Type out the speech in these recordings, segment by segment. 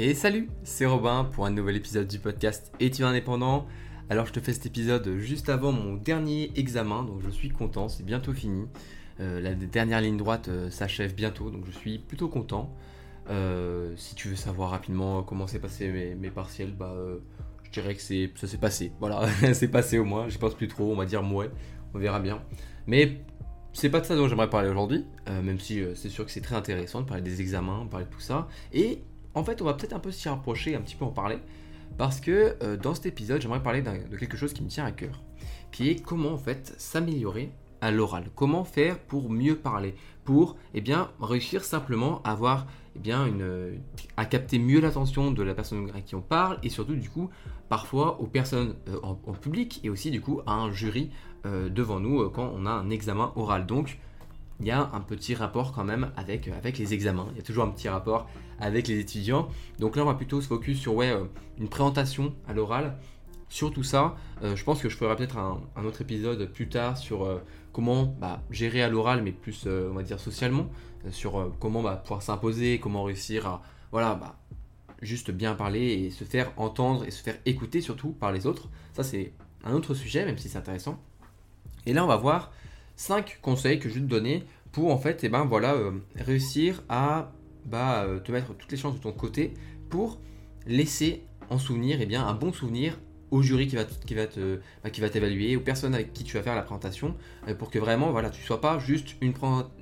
Et salut, c'est Robin pour un nouvel épisode du podcast Étudiant indépendant? Alors je te fais cet épisode juste avant mon dernier examen, donc je suis content, c'est bientôt fini. Euh, la dernière ligne droite euh, s'achève bientôt, donc je suis plutôt content. Euh, si tu veux savoir rapidement comment s'est passé mes, partiels, bah, je dirais que ça s'est passé. Voilà, c'est passé au moins. Je pense plus trop, on va dire ouais, on verra bien. Mais c'est pas de ça dont j'aimerais parler aujourd'hui, même si c'est sûr que c'est très intéressant de parler des examens, de parler de tout ça. Et en fait, on va peut-être un peu s'y rapprocher, un petit peu en parler, parce que dans cet épisode, j'aimerais parler de quelque chose qui me tient à cœur, qui est comment en fait s'améliorer à l'oral. Comment faire pour mieux parler Pour eh bien, réussir simplement à avoir eh à capter mieux l'attention de la personne à qui on parle et surtout du coup parfois aux personnes euh, en, public et aussi du coup à un jury euh, devant nous euh, quand on a un examen oral. Donc il y a un petit rapport quand même avec, avec les examens. Il y a toujours un petit rapport avec les étudiants. Donc là on va plutôt se focus sur ouais, une présentation à l'oral sur tout ça. je pense que je ferai peut-être un, autre épisode plus tard sur comment bah, gérer à l'oral, mais plus, euh, on va dire, socialement, euh, sur euh, comment bah, pouvoir s'imposer, comment réussir à, voilà, bah, juste bien parler et se faire entendre et se faire écouter surtout par les autres. Ça, c'est un autre sujet, même si c'est intéressant. Et là, on va voir 5 conseils que je vais te donner pour, en fait, eh ben, voilà, réussir à bah, te mettre toutes les chances de ton côté pour laisser en souvenir et eh bien, un bon souvenir au jury bah, qui va t'évaluer, aux personnes avec qui tu vas faire la présentation, euh, pour que vraiment, voilà, tu sois pas juste une,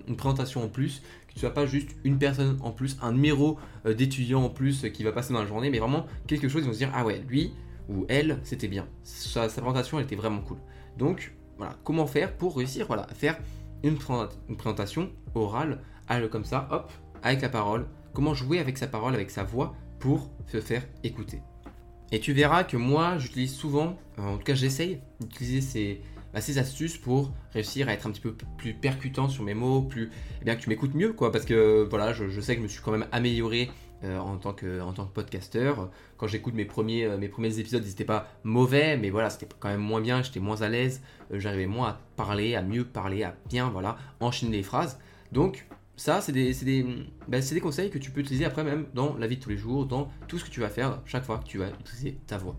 une présentation en plus, que tu sois pas juste une personne en plus, un numéro euh, d'étudiant en plus qui va passer dans la journée, mais vraiment quelque chose, ils vont se dire, ah ouais, lui ou elle, c'était bien. Sa, présentation, elle était vraiment cool. Donc, voilà, comment faire pour réussir, voilà, à faire une, présentation orale, comme ça, hop, avec la parole, comment jouer avec sa parole, avec sa voix, pour se faire écouter. Et tu verras que moi, j'utilise souvent, euh, en tout cas j'essaye d'utiliser bah, ces, astuces pour réussir à être un petit peu plus percutant sur mes mots, plus, eh bien que tu m'écoutes mieux, quoi, parce que voilà, je, sais que je me suis quand même amélioré euh, en, tant que, en tant que podcasteur. Quand j'écoute mes premiers, euh, mes premiers épisodes, ils n'étaient pas mauvais, mais voilà, c'était quand même moins bien, j'étais moins à l'aise, j'arrivais moins à parler, à mieux parler, à bien, voilà, enchaîner les phrases. Donc, ça, c'est des, ben, des, conseils que tu peux utiliser après même dans la vie de tous les jours, dans tout ce que tu vas faire chaque fois que tu vas utiliser ta voix.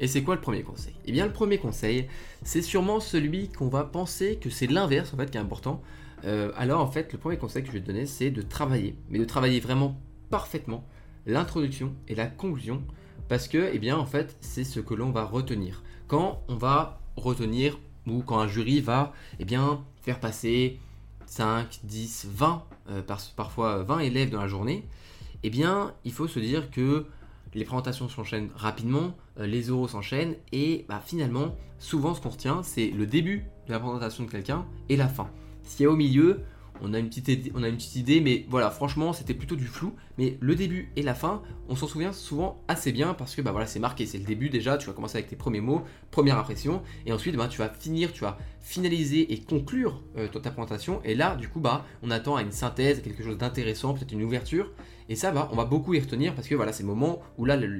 Et c'est quoi le premier conseil? Eh bien, le premier conseil, c'est sûrement celui qu'on va penser que c'est l'inverse en fait qui est important. Euh, alors en fait, le premier conseil que je vais te donner, c'est de travailler, mais de travailler vraiment parfaitement l'introduction et la conclusion, parce que, eh bien, en fait, c'est ce que l'on va retenir. Quand on va retenir ou quand un jury va, eh bien, faire passer 5, 10, 20, parfois 20 élèves dans la journée, eh bien, il faut se dire que les présentations s'enchaînent rapidement, euh, les oraux s'enchaînent, et bah, finalement, souvent ce qu'on retient, c'est le début de la présentation de quelqu'un et la fin. S'il y a au milieu, on a une petite idée, on a une petite idée mais voilà, franchement, c'était plutôt du flou. Mais le début et la fin, on s'en souvient souvent assez bien parce que bah voilà, c'est marqué, c'est le début déjà. Tu vas commencer avec tes premiers mots, première impression, et ensuite bah, tu vas finir, tu vas finaliser et conclure euh, ta présentation. Et là, du coup, bah, on attend à une synthèse, quelque chose d'intéressant, peut-être une ouverture. Et ça, va, on va beaucoup y retenir parce que voilà, c'est le moment où là, le,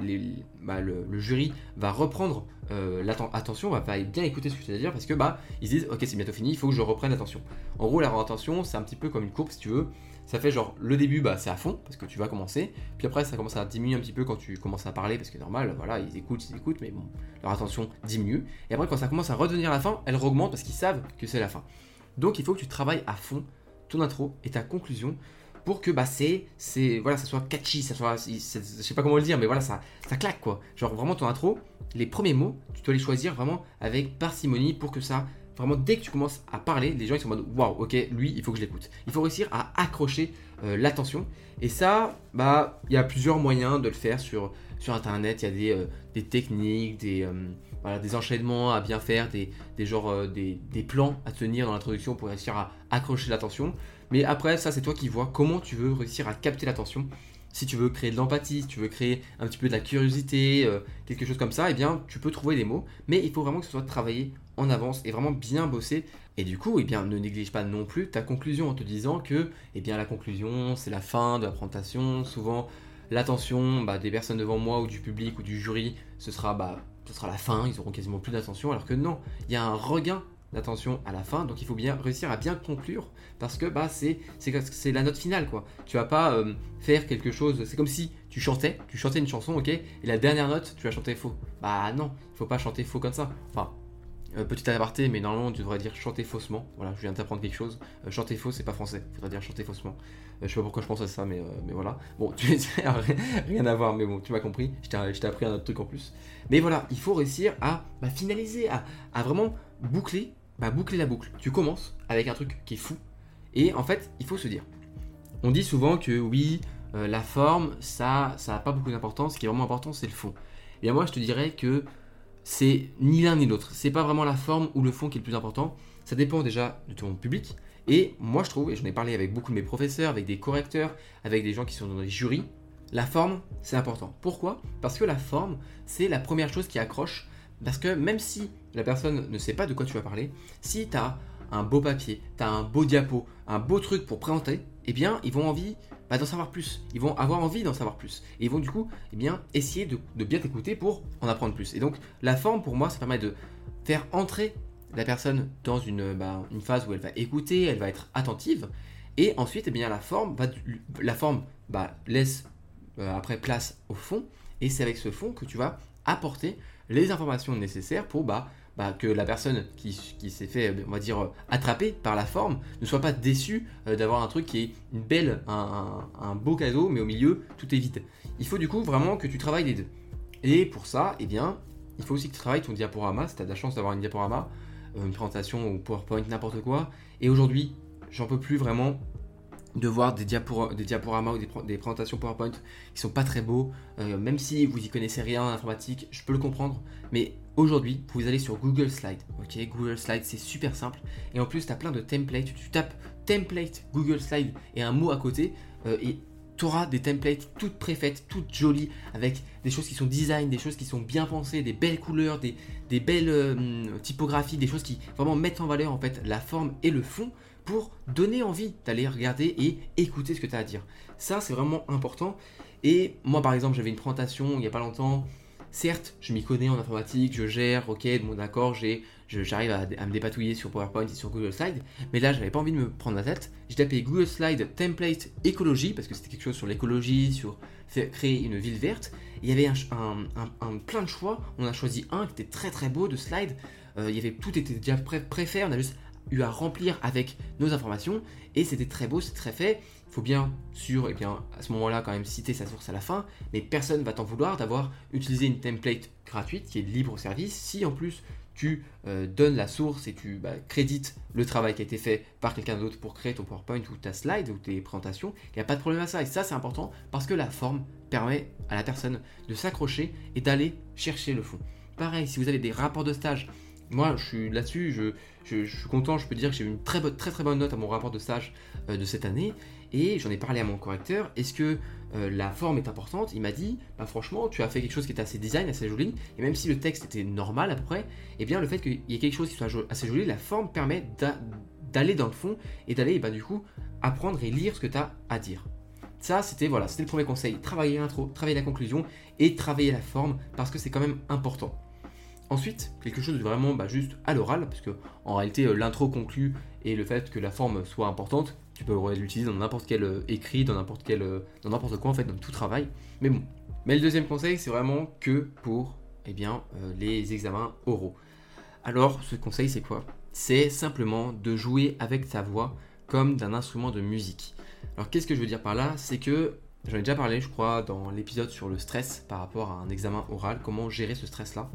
bah, jury va reprendre euh, l'attention, va bien écouter ce que tu vas dire parce que bah, ils disent, ok, c'est bientôt fini, il faut que je reprenne l'attention. En gros, la attention, c'est un petit peu comme une courbe, si tu veux. Ça fait genre le début, bah, c'est à fond parce que tu vas commencer. Puis après, ça commence à diminuer un petit peu quand tu commences à parler parce que normal, voilà, ils écoutent, ils écoutent, mais bon, leur attention diminue. Et après, quand ça commence à redevenir la fin, elle augmente parce qu'ils savent que c'est la fin. Donc, il faut que tu travailles à fond ton intro et ta conclusion pour que bah c'est c'est voilà ça soit catchy ça soit je sais pas comment le dire mais voilà ça ça claque quoi genre vraiment ton intro les premiers mots tu dois les choisir vraiment avec parcimonie pour que ça vraiment dès que tu commences à parler les gens ils sont en mode waouh ok lui il faut que je l'écoute il faut réussir à accrocher euh, l'attention et ça bah il y a plusieurs moyens de le faire sur internet il y a des, euh, techniques des euh, des enchaînements à bien faire, des, des, des, des plans à tenir dans l'introduction pour réussir à accrocher l'attention. Mais après, ça, c'est toi qui vois comment tu veux réussir à capter l'attention. Si tu veux créer de l'empathie, si tu veux créer un petit peu de la curiosité, euh, quelque chose comme ça, eh bien, tu peux trouver des mots. Mais il faut vraiment que ce soit travaillé en avance et vraiment bien bossé. Et du coup, eh bien, ne néglige pas non plus ta conclusion en te disant que, eh bien, la conclusion, c'est la fin de la présentation. Souvent, l'attention bah, des personnes devant moi ou du public ou du jury, ce sera, bah, ce sera la fin. Ils auront quasiment plus d'attention. Alors que non, il y a un regain d'attention à la fin, donc il faut bien réussir à bien conclure parce que bah c'est c'est la note finale quoi. Tu vas pas euh, faire quelque chose, c'est comme si tu chantais, tu chantais une chanson, ok, et la dernière note tu vas chanter faux. Bah non, faut pas chanter faux comme ça. Enfin, euh, petit aparté, mais normalement tu devrais dire chanter faussement. Voilà, je viens d'apprendre quelque chose. Euh, chanter faux, c'est pas français. Il faudrait dire chanter faussement. je sais pas pourquoi je pense à ça, mais, mais voilà. Bon, tu rien à voir, mais bon, tu m'as compris. Je t'ai appris un autre truc en plus. Mais voilà, il faut réussir à bah, finaliser, à, à vraiment boucler bah, boucler la boucle. Tu commences avec un truc qui est fou. Et en fait, il faut se dire. On dit souvent que oui, euh, la forme, ça, ça n'a pas beaucoup d'importance. Ce qui est vraiment important, c'est le fond. Et moi, je te dirais que c'est ni l'un ni l'autre. C'est pas vraiment la forme ou le fond qui est le plus important. Ça dépend déjà de ton public. Et moi, je trouve, et j'en ai parlé avec beaucoup de mes professeurs, avec des correcteurs, avec des gens qui sont dans les jurys, la forme, c'est important. Pourquoi? Parce que la forme, c'est la première chose qui accroche parce que même si la personne ne sait pas de quoi tu vas parler, si tu as un beau papier, tu un beau diapo, un beau truc pour présenter, eh bien, ils vont envie bah, d'en savoir plus. Ils vont avoir envie d'en savoir plus. Et ils vont du coup eh bien, essayer de, bien t'écouter pour en apprendre plus. Et donc, la forme, pour moi, ça permet de faire entrer la personne dans une, bah, phase où elle va écouter, elle va être attentive. Et ensuite, eh bien, la forme, va, la forme bah, laisse euh, après place au fond. Et c'est avec ce fond que tu vas apporter les informations nécessaires pour bah, bah, que la personne qui, s'est fait, on va dire, attraper par la forme ne soit pas déçue euh, d'avoir un truc qui est une belle, un, beau cadeau, mais au milieu, tout est vide. Il faut du coup vraiment que tu travailles les deux. Et pour ça, eh bien, il faut aussi que tu travailles ton diaporama, si tu as de la chance d'avoir une diaporama, euh, une présentation ou PowerPoint, n'importe quoi. Et aujourd'hui, j'en peux plus vraiment de voir des, diaporamas ou des, présentations PowerPoint qui sont pas très beaux, euh, même si vous y connaissez rien en informatique, je peux le comprendre, mais aujourd'hui, vous allez sur Google Slide, ok? Google Slide, c'est super simple, et en plus, tu as plein de templates, tu tapes template Google Slide et un mot à côté, euh, et tu auras des templates toutes préfaites, toutes jolies, avec des choses qui sont design, des choses qui sont bien pensées, des belles couleurs, des, belles euh, typographies, des choses qui vraiment mettent en valeur en fait la forme et le fond pour donner envie d'aller regarder et écouter ce que tu as à dire. Ça, c'est vraiment important. Et moi, par exemple, j'avais une présentation il n'y a pas longtemps. Certes, je m'y connais en informatique, je gère, ok, bon d'accord, j'arrive à, me dépatouiller sur PowerPoint et sur Google Slide, mais là, j'avais pas envie de me prendre la tête. J'ai tapé Google Slide Template Écologie, parce que c'était quelque chose sur l'écologie, sur créer une ville verte. il y avait un, plein de choix. On a choisi un qui était très très beau de slide. Euh, il y avait tout était déjà préfet. On a juste à remplir avec nos informations et c'était très beau, c'est très fait. Faut bien sûr, et bien à ce moment-là quand même citer sa source à la fin, mais personne va t'en vouloir d'avoir utilisé une template gratuite qui est libre service. Si en plus tu euh, donnes la source et tu bah, crédites le travail qui a été fait par quelqu'un d'autre pour créer ton PowerPoint ou ta slide ou tes présentations, il n'y a pas de problème à ça. Et ça c'est important parce que la forme permet à la personne de s'accrocher et d'aller chercher le fond. Pareil, si vous avez des rapports de stage, moi, je suis là-dessus, je, suis content, je peux dire que j'ai eu une très, très très bonne note à mon rapport de stage euh, de cette année. Et j'en ai parlé à mon correcteur. Est-ce que euh, la forme est importante? Il m'a dit, bah franchement, tu as fait quelque chose qui était assez design, assez joli. Et même si le texte était normal à peu près, eh bien le fait qu'il y ait quelque chose qui soit assez joli, la forme permet d'aller dans le fond et d'aller, bah, du coup, apprendre et lire ce que tu as à dire. Ça, c'était voilà, c'était le premier conseil. Travailler l'intro, travailler la conclusion et travailler la forme parce que c'est quand même important. Ensuite, quelque chose de vraiment bah, juste à l'oral, parce que en réalité, euh, l'intro conclut et le fait que la forme soit importante, tu peux l'utiliser dans n'importe quel euh, écrit, dans n'importe quel, euh, dans n'importe quoi en fait, dans tout travail. Mais bon. Mais le deuxième conseil, c'est vraiment que pour eh bien, les examens oraux. Alors, ce conseil, c'est quoi? C'est simplement de jouer avec ta voix comme d'un instrument de musique. Alors, qu'est-ce que je veux dire par là? C'est que J'en ai déjà parlé, je crois, dans l'épisode sur le stress par rapport à un examen oral, comment gérer ce stress-là.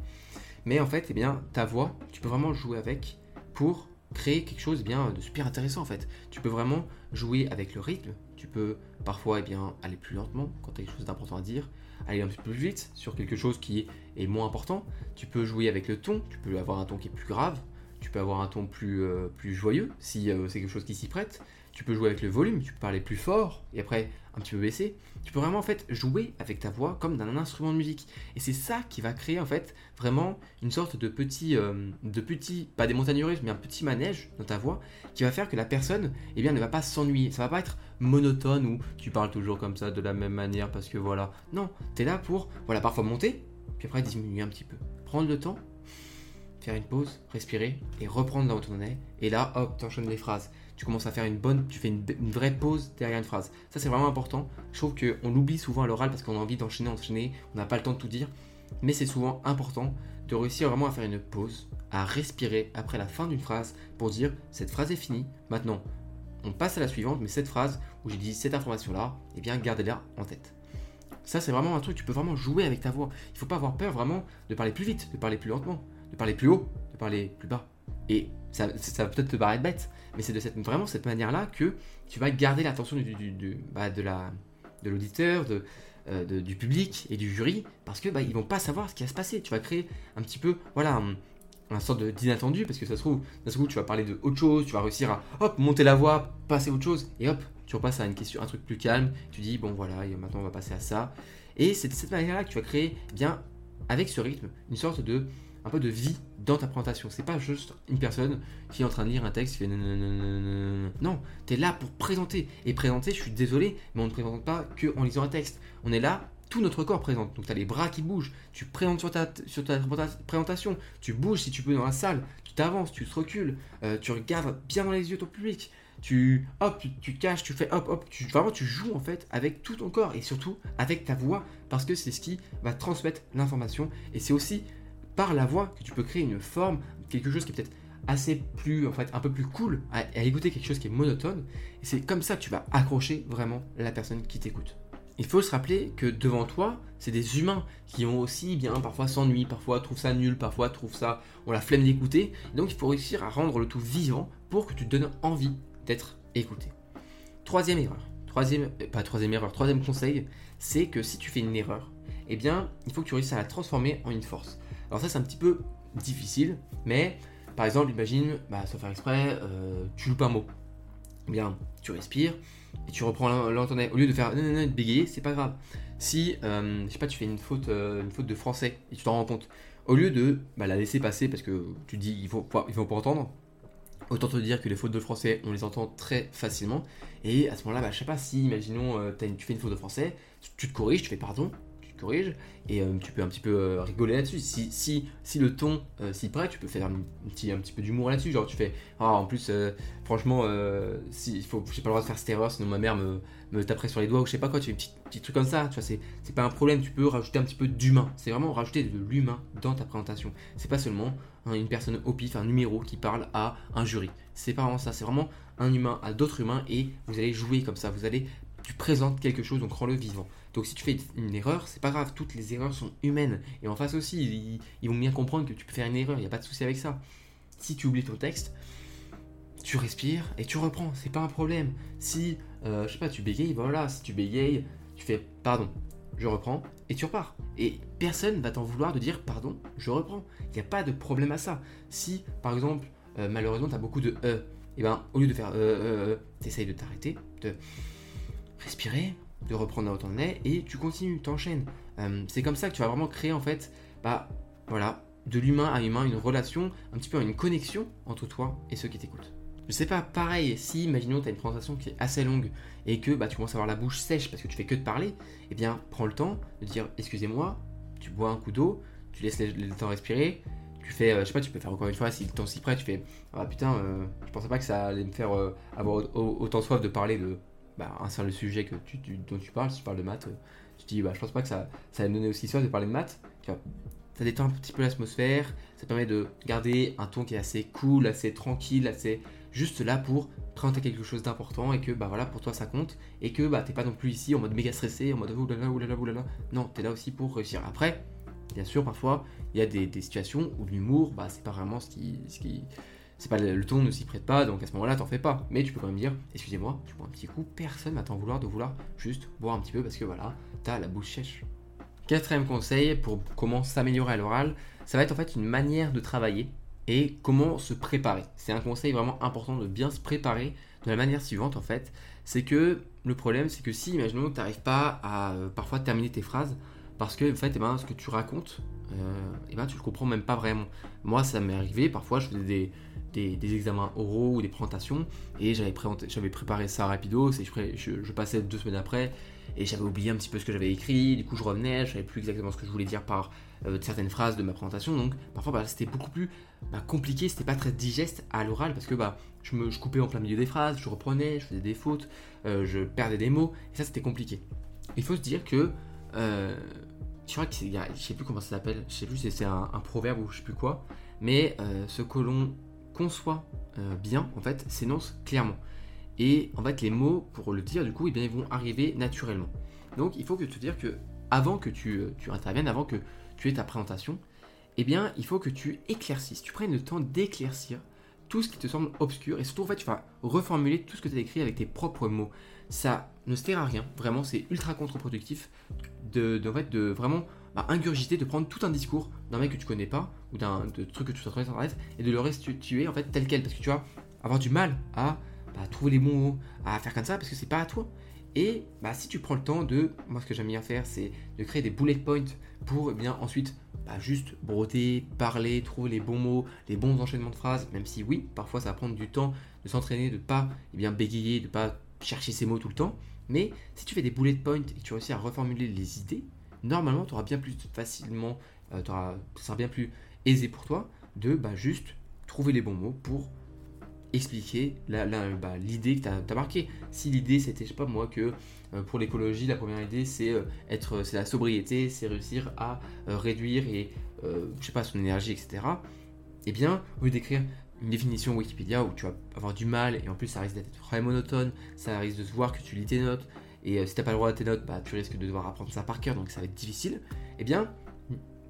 Mais en fait, eh bien, ta voix, tu peux vraiment jouer avec pour créer quelque chose eh bien, de super intéressant en fait. Tu peux vraiment jouer avec le rythme, tu peux parfois eh aller plus lentement quand tu as quelque chose d'important à dire, aller un peu plus vite sur quelque chose qui est moins important, tu peux jouer avec le ton, tu peux avoir un ton qui est plus grave, tu peux avoir un ton plus, euh, joyeux si euh, c'est quelque chose qui s'y prête, tu peux jouer avec le volume, tu peux parler plus fort et après un petit peu baisser. Tu peux vraiment en fait jouer avec ta voix comme d'un instrument de musique. Et c'est ça qui va créer en fait vraiment une sorte de petit, euh, de petit, pas des montagnes russes, mais un petit manège dans ta voix qui va faire que la personne, eh bien, ne va pas s'ennuyer. Ça va pas être monotone ou tu parles toujours comme ça de la même manière parce que voilà. Non, tu es là pour, voilà, parfois monter, puis après diminuer un petit peu. Prendre le temps faire une pause, respirer et reprendre là où tu en es. Et là, hop, tu enchaînes les phrases. Tu commences à faire une bonne, tu fais une, vraie pause derrière une phrase. Ça, c'est vraiment important. Je trouve qu'on l'oublie souvent à l'oral parce qu'on a envie d'enchaîner, enchaîner, on n'a pas le temps de tout dire. Mais c'est souvent important de réussir vraiment à faire une pause, à respirer après la fin d'une phrase pour dire cette phrase est finie. Maintenant, on passe à la suivante, mais cette phrase où j'ai dit cette information-là, eh bien, gardez-la en tête. Ça, c'est vraiment un truc, tu peux vraiment jouer avec ta voix. Il ne faut pas avoir peur vraiment de parler plus vite, de parler plus lentement, de parler plus haut, de parler plus bas. Et ça, va peut-être te paraître bête, mais c'est de cette, vraiment cette manière-là que tu vas garder l'attention du, bah, de l'auditeur, de, euh, du public et du jury, parce que bah, ils vont pas savoir ce qui va se passer. Tu vas créer un petit peu, voilà, un, sorte d'inattendu, parce que ça se trouve, tu vas parler de autre chose, tu vas réussir à, hop, monter la voix, passer à autre chose, et hop, tu repasses à une question, un truc plus calme, tu dis, bon voilà, maintenant on va passer à ça. Et c'est de cette manière-là que tu vas créer, eh bien, avec ce rythme, une sorte de un peu de vie dans ta présentation. C'est pas juste une personne qui est en train de lire un texte qui fait non, tu es là pour présenter. Et présenter, je suis désolé, mais on ne présente pas que en lisant un texte. On est là, tout notre corps présente. Donc tu as les bras qui bougent, tu présentes sur ta, sur ta présentation, tu bouges si tu peux dans la salle, tu t'avances, tu te recules, euh, tu regardes bien dans les yeux ton public, tu hop, tu, caches, tu fais hop hop, tu, vraiment tu joues en fait avec tout ton corps et surtout avec ta voix parce que c'est ce qui va transmettre l'information et c'est aussi par la voix que tu peux créer une forme, quelque chose qui est peut-être assez plus, en fait, un peu plus cool à, écouter, quelque chose qui est monotone. Et c'est comme ça que tu vas accrocher vraiment la personne qui t'écoute. Il faut se rappeler que devant toi, c'est des humains qui ont aussi bien parfois s'ennuient, parfois trouvent ça nul, parfois trouvent ça, on la flemme d'écouter. Donc il faut réussir à rendre le tout vivant pour que tu te donnes envie d'être écouté. Troisième erreur, troisième, euh, pas troisième erreur, troisième conseil, c'est que si tu fais une erreur, eh bien, il faut que tu réussisses à la transformer en une force. Alors ça c'est un petit peu difficile, mais par exemple, imagine, bah, sans faire exprès, euh, tu loupes un mot. Bien, tu respires et tu reprends l'entendait. Au lieu de faire de bégayer, c'est pas grave. Si, euh, je sais pas, tu fais une faute, euh, une faute de français et tu t'en rends compte, au lieu de bah, la laisser passer parce que tu dis il faut, il faut pas entendre, autant te dire que les fautes de français, on les entend très facilement. Et à ce moment-là, bah, je sais pas si, imaginons, tu fais une faute de français, tu te corriges, tu fais pardon, corrige et euh, tu peux un petit peu euh, rigoler là-dessus. Si, si, si le ton euh, s'y prête, tu peux faire un, petit, un petit peu d'humour là-dessus. Genre, tu fais ah, en plus, franchement, si, faut, j'ai pas le droit de faire cette erreur, sinon ma mère me, me taperait sur les doigts ou je sais pas quoi. Tu fais un petit, petit truc comme ça, tu vois, c'est, c'est pas un problème. Tu peux rajouter un petit peu d'humain. C'est vraiment rajouter de l'humain dans ta présentation. C'est pas seulement hein, une personne au pif, un numéro qui parle à un jury. C'est pas vraiment ça, c'est vraiment un humain à d'autres humains et vous allez jouer comme ça. Vous allez, tu présentes quelque chose, donc rends-le vivant. Donc si tu fais une erreur, c'est pas grave, toutes les erreurs sont humaines. Et en face aussi, ils, vont bien comprendre que tu peux faire une erreur, il n'y a pas de souci avec ça. Si tu oublies ton texte, tu respires et tu reprends, c'est pas un problème. Si, euh, je sais pas, tu bégayes, voilà, si tu bégayes, tu fais pardon, je reprends et tu repars. Et personne va t'en vouloir de dire pardon, je reprends. Il n'y a pas de problème à ça. Si, par exemple, euh, malheureusement, tu as beaucoup de e, et ben au lieu de faire euh, tu essayes de t'arrêter, de respirer, de reprendre là où t'en es et tu continues, t'enchaînes. Euh, c'est comme ça que tu vas vraiment créer en fait, bah voilà, de l'humain à humain, une relation, un petit peu une connexion entre toi et ceux qui t'écoutent. Je sais pas, pareil, si imaginons tu as une présentation qui est assez longue et que bah, tu commences à avoir la bouche sèche parce que tu fais que de parler, eh bien prends le temps de dire excusez-moi, tu bois un coup d'eau, tu laisses le, temps respirer, tu fais, euh, je sais pas, tu peux faire encore une fois si le temps s'y prête, tu fais ah putain, euh, je pensais pas que ça allait me faire avoir autant soif de parler de bah, un seul sujet que tu, dont tu parles, si tu parles de maths, euh, tu te dis, bah, je pense pas que ça, ça va me donner aussi soif de parler de maths. Ça détend un petit peu l'atmosphère, ça permet de garder un ton qui est assez cool, assez tranquille, assez juste là pour présenter quelque chose d'important et que bah voilà pour toi ça compte et que bah t'es pas non plus ici en mode méga stressé, en mode oulala oulala oulala. Non, t'es là aussi pour réussir. Après, bien sûr, parfois il y a des, situations où l'humour, bah c'est pas vraiment ce qui, ce qui c'est pas le ton ne s'y prête pas, donc à ce moment-là, t'en fais pas. Mais tu peux quand même dire, excusez-moi, tu bois un petit coup, personne va t'en vouloir de vouloir juste boire un petit peu parce que voilà, t'as la bouche sèche. Quatrième conseil pour comment s'améliorer à l'oral, ça va être en fait une manière de travailler et comment se préparer. C'est un conseil vraiment important de bien se préparer de la manière suivante en fait. C'est que le problème, c'est que si, imaginons, tu n'arrives pas à euh, parfois terminer tes phrases, parce que en fait, eh ben, ce que tu racontes, euh, eh ben, tu le comprends même pas vraiment. Moi, ça m'est arrivé, parfois je faisais des, des, examens oraux ou des présentations, et j'avais, j'avais préparé ça rapido, je, je, passais deux semaines après, et j'avais oublié un petit peu ce que j'avais écrit, du coup je revenais, je savais plus exactement ce que je voulais dire par euh, certaines phrases de ma présentation, donc parfois bah, c'était beaucoup plus bah, compliqué, c'était pas très digeste à l'oral parce que bah, je me coupais en plein milieu des phrases, je reprenais, je faisais des fautes, euh, je perdais des mots, et ça c'était compliqué. Il faut se dire que, euh, je crois que je sais plus comment ça s'appelle, je sais plus si c'est un, proverbe ou je sais plus quoi, mais ce que l'on conçoit bien, en fait, s'énonce clairement. Et en fait, les mots, pour le dire, du coup, eh ils vont arriver naturellement. Donc, il faut que te dire que avant que tu, tu interviennes, avant que tu aies ta présentation, eh bien, il faut que tu éclaircisses, tu prennes le temps d'éclaircir tout ce qui te semble obscur et surtout, en fait, tu vas reformuler tout ce que tu as écrit avec tes propres mots. Ça ne sert à rien, vraiment, c'est ultra contre-productif de, de, de vraiment bah, ingurgiter, de prendre tout un discours d'un mec que tu connais pas ou d'un truc que tu as trouvé sur internet et de le restituer en fait tel quel parce que tu vas avoir du mal à bah, trouver les bons mots, à faire comme ça parce que c'est pas à toi. Et bah, si tu prends le temps de, moi ce que j'aime bien faire, c'est de créer des bullet points pour eh bien ensuite bah, juste broter, parler, trouver les bons mots, les bons enchaînements de phrases, même si oui, parfois ça va prendre du temps de s'entraîner, de pas eh bien bégayer, de pas chercher ces mots tout le temps. Mais si tu fais des bullet points et que tu réussis à reformuler les idées, normalement tu auras bien plus facilement, euh, ça sera bien plus aisé pour toi de bah, juste trouver les bons mots pour expliquer bah, l'idée que tu as, marqué. Si l'idée c'était, je sais pas moi, que euh, pour l'écologie, la première idée c'est euh, être, c'est la sobriété, c'est réussir à euh, réduire et, je sais pas, son énergie, etc. Eh bien, au lieu d'écrire une définition Wikipédia où tu vas avoir du mal et en plus ça risque d'être très monotone, ça risque de se voir que tu lis tes notes et si t'as pas le droit à tes notes, bah, tu risques de devoir apprendre ça par cœur donc ça va être difficile. Eh bien,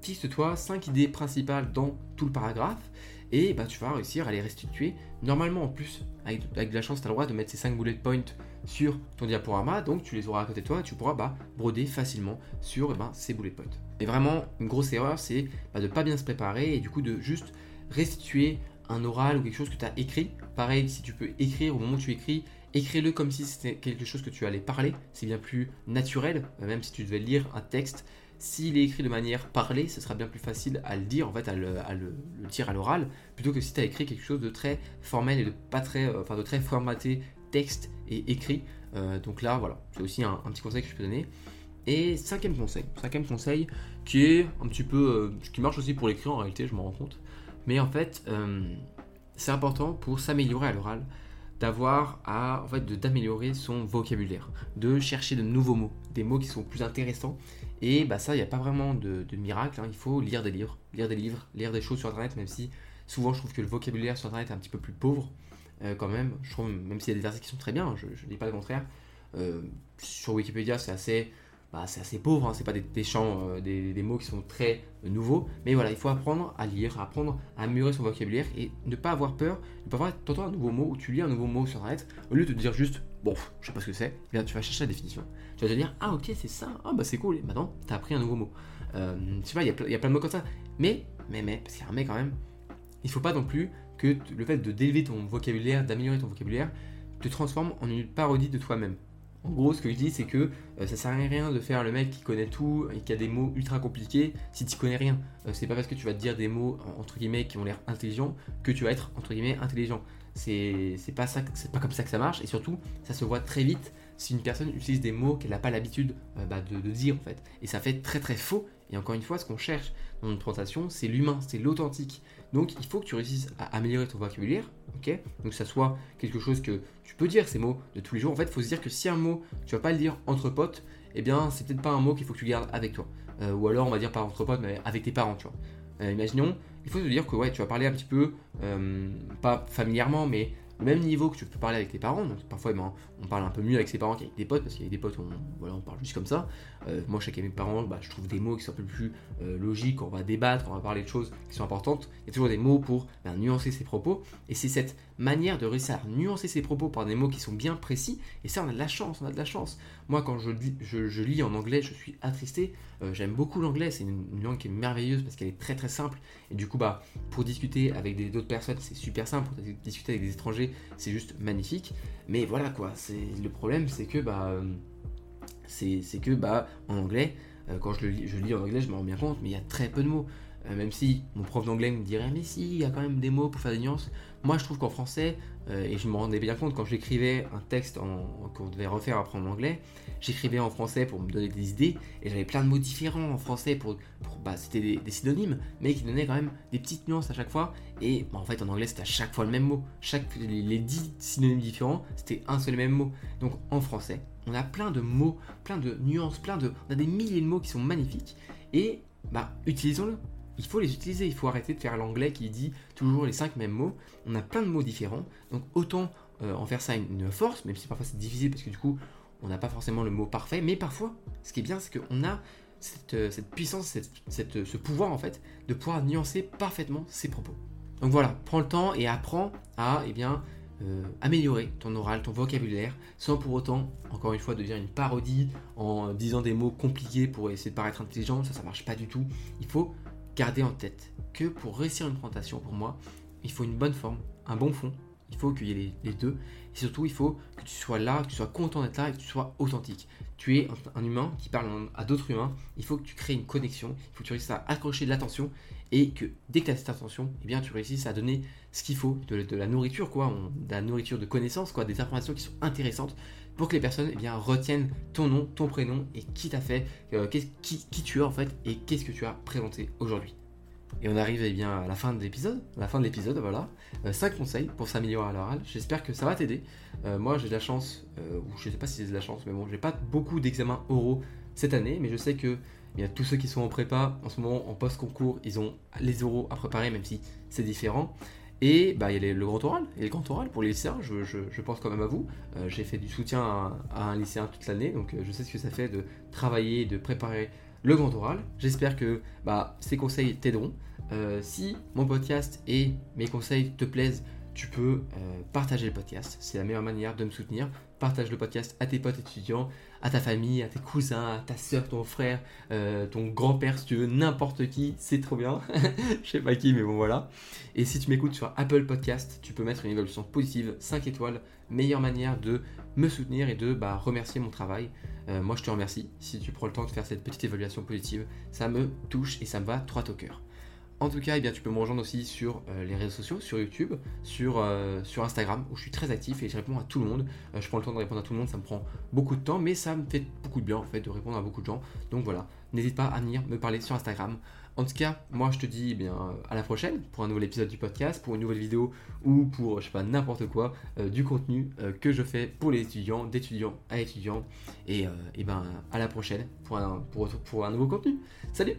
fixe-toi 5 idées principales dans tout le paragraphe et bah, tu vas réussir à les restituer. Normalement, en plus, avec, de la chance, tu as le droit de mettre ces 5 bullet points sur ton diaporama, donc tu les auras à côté de toi et tu pourras bah, broder facilement sur ben, ces bullet points. Mais vraiment, une grosse erreur, c'est bah, de ne pas bien se préparer et du coup de juste restituer un oral ou quelque chose que tu as écrit. Pareil, si tu peux écrire au moment où tu écris, écris-le comme si c'était quelque chose que tu allais parler, c'est bien plus naturel, même si tu devais lire un texte, s'il est écrit de manière parlée, ce sera bien plus facile à le dire, en fait, à le, dire à l'oral, plutôt que si tu as écrit quelque chose de très formel et de pas très, euh, enfin de très formaté texte et écrit. Euh, donc là, voilà, c'est aussi un, petit conseil que je peux donner. Et cinquième conseil, cinquième conseil qui est un petit peu, euh, qui marche aussi pour l'écrit en réalité, je m'en rends compte. Mais en fait, c'est important pour s'améliorer à l'oral d'avoir à en fait d'améliorer son vocabulaire, de chercher de nouveaux mots, des mots qui sont plus intéressants et bah ça, il n'y a pas vraiment de, miracle, hein. il faut lire des livres, lire des livres, lire des choses sur Internet, même si souvent je trouve que le vocabulaire sur Internet est un petit peu plus pauvre euh, quand même. Je trouve, même s'il y a des versets qui sont très bien, je ne dis pas le contraire. Euh, sur Wikipédia, c'est assez, bah, c'est assez pauvre, hein. c'est pas des, euh, des, mots qui sont très nouveaux, mais voilà, il faut apprendre à lire, apprendre à améliorer son vocabulaire et ne pas avoir peur, ne pas avoir un nouveau mot ou tu lis un nouveau mot sur Internet, au lieu de te dire juste bon, je sais pas ce que c'est, bien tu vas chercher la définition. Tu vas te dire, ah ok, c'est ça, ah bah c'est cool, et maintenant tu as appris un nouveau mot. Euh, tu sais il y, a plein de mots comme ça. Mais, mais, mais, parce qu'il y a un mais quand même, il faut pas non plus que le fait de d'élever ton vocabulaire, d'améliorer ton vocabulaire, te transforme en une parodie de toi-même. En gros, ce que je dis, c'est que euh, ça sert à rien de faire le mec qui connaît tout et qui a des mots ultra compliqués si tu connais rien. Euh, c'est pas parce que tu vas te dire des mots entre guillemets qui ont l'air intelligents que tu vas être entre guillemets intelligent. C'est pas c'est pas comme ça que ça marche et surtout, ça se voit très vite si une personne utilise des mots qu'elle n'a pas l'habitude euh, bah, de, dire en fait. Et ça fait très très faux. Et encore une fois, ce qu'on cherche dans une présentation, c'est l'humain, c'est l'authentique. Donc il faut que tu réussisses à améliorer ton vocabulaire, ok? Donc que ça soit quelque chose que tu peux dire ces mots de tous les jours. En fait, il faut se dire que si un mot, tu vas pas le dire entre potes, eh bien c'est peut-être pas un mot qu'il faut que tu gardes avec toi. Euh, ou alors on va dire pas entre potes, mais avec tes parents, tu vois. Euh, imaginons, il faut se dire que ouais, tu vas parler un petit peu, pas familièrement, mais même niveau que tu peux parler avec tes parents. Donc, parfois, ben, on parle un peu mieux avec ses parents qu'avec des potes, parce a des potes, on, voilà, on parle juste comme ça. Euh, moi, chaque mes parents, bah, je trouve des mots qui sont un peu plus euh, logiques, on va débattre, on va parler de choses qui sont importantes. Il y a toujours des mots pour ben, nuancer ses propos. Et c'est cette manière de réussir à nuancer ses propos par des mots qui sont bien précis. Et ça, on a de la chance, on a de la chance. Moi, quand je, je, lis en anglais, je suis attristé. Euh, j'aime beaucoup l'anglais, c'est une, langue qui est merveilleuse parce qu'elle est très très simple. Et du coup, bah, pour discuter avec d'autres personnes, c'est super simple. Pour discuter avec des étrangers, c'est juste magnifique. Mais voilà quoi, le problème, c'est que bah c'est que bah en anglais, euh, quand je, le lis, je lis en anglais, je me rends bien compte, mais il y a très peu de mots. euh, même si mon prof d'anglais me dirait mais si, il y a quand même des mots pour faire des nuances. Moi je trouve qu'en français, euh, et je me rendais bien compte quand j'écrivais un texte qu'on devait refaire après en anglais, j'écrivais en français pour me donner des idées, et j'avais plein de mots différents en français pour, bah, c'était des, synonymes, mais qui donnaient quand même des petites nuances à chaque fois. Et bah, en fait en anglais c'était à chaque fois le même mot. Chaque, les, les 10 synonymes différents, c'était un seul et même mot. Donc en français, on a plein de mots, plein de nuances, plein de, on a des milliers de mots qui sont magnifiques. Et bah utilisons-le il faut les utiliser. Il faut arrêter de faire l'anglais qui dit toujours les cinq mêmes mots. On a plein de mots différents. Donc autant euh, en faire ça une, force, même si parfois c'est difficile parce que du coup, on n'a pas forcément le mot parfait. Mais parfois, ce qui est bien, c'est qu'on a cette, euh, puissance, ce pouvoir en fait, de pouvoir nuancer parfaitement ses propos. Donc voilà, prends le temps et apprends à eh bien, euh, améliorer ton oral, ton vocabulaire, sans pour autant, encore une fois, devenir une parodie en disant des mots compliqués pour essayer de paraître intelligent. Ça, ça marche pas du tout. Il faut gardez en tête que pour réussir une présentation, pour moi, il faut une bonne forme, un bon fond. Il faut qu'il y ait les, deux. Et surtout, il faut que tu sois là, que tu sois content d'être là et que tu sois authentique. Tu es un, humain qui parle à d'autres humains. Il faut que tu crées une connexion. Il faut que tu réussisses à accrocher de l'attention. Et que dès que tu as cette attention, eh bien, tu réussisses à donner ce qu'il faut, de, la nourriture, quoi, de la nourriture de connaissances, quoi, des informations qui sont intéressantes pour que les personnes eh bien, retiennent ton nom, ton prénom et qui t'a fait, euh, qui, tu es en fait et qu'est-ce que tu as présenté aujourd'hui. Et on arrive eh bien, à la fin de l'épisode, la fin de l'épisode, voilà. 5 euh, conseils pour s'améliorer à l'oral. J'espère que ça va t'aider. Euh, moi j'ai de la chance, ou je sais pas si c'est de la chance, mais bon, j'ai pas beaucoup d'examens oraux cette année, mais je sais que eh bien, tous ceux qui sont en prépa en ce moment en post-concours, ils ont les oraux à préparer, même si c'est différent. Et bah, il y a le grand oral, et le grand oral pour les lycéens, je, pense quand même à vous. Euh, j'ai fait du soutien à, un lycéen toute l'année, donc euh, je sais ce que ça fait de travailler, de préparer le grand oral. J'espère que bah, ces conseils t'aideront. Euh, si mon podcast et mes conseils te plaisent, tu peux partager le podcast. C'est la meilleure manière de me soutenir partage le podcast à tes potes étudiants, à ta famille, à tes cousins, à ta soeur, ton frère, euh, ton grand-père, si tu veux, n'importe qui, c'est trop bien. Je sais pas qui, mais bon voilà. Et si tu m'écoutes sur Apple Podcast, tu peux mettre une évaluation positive, 5 étoiles, meilleure manière de me soutenir et de bah, remercier mon travail. Euh, moi, je te remercie si tu prends le temps de faire cette petite évaluation positive. Ça me touche et ça me va droit au cœur. En tout cas, eh bien, tu peux me rejoindre aussi sur euh, les réseaux sociaux, sur YouTube, sur, euh, sur Instagram, où je suis très actif et je réponds à tout le monde. Euh, je prends le temps de répondre à tout le monde, ça me prend beaucoup de temps, mais ça me fait beaucoup de bien en fait de répondre à beaucoup de gens. Donc voilà, n'hésite pas à venir me parler sur Instagram. En tout cas, moi je te dis eh bien à la prochaine pour un nouvel épisode du podcast, pour une nouvelle vidéo ou pour je sais pas n'importe quoi du contenu que je fais pour les étudiants, d'étudiants à étudiants. Et, et ben à la prochaine pour un, pour, pour un nouveau contenu. Salut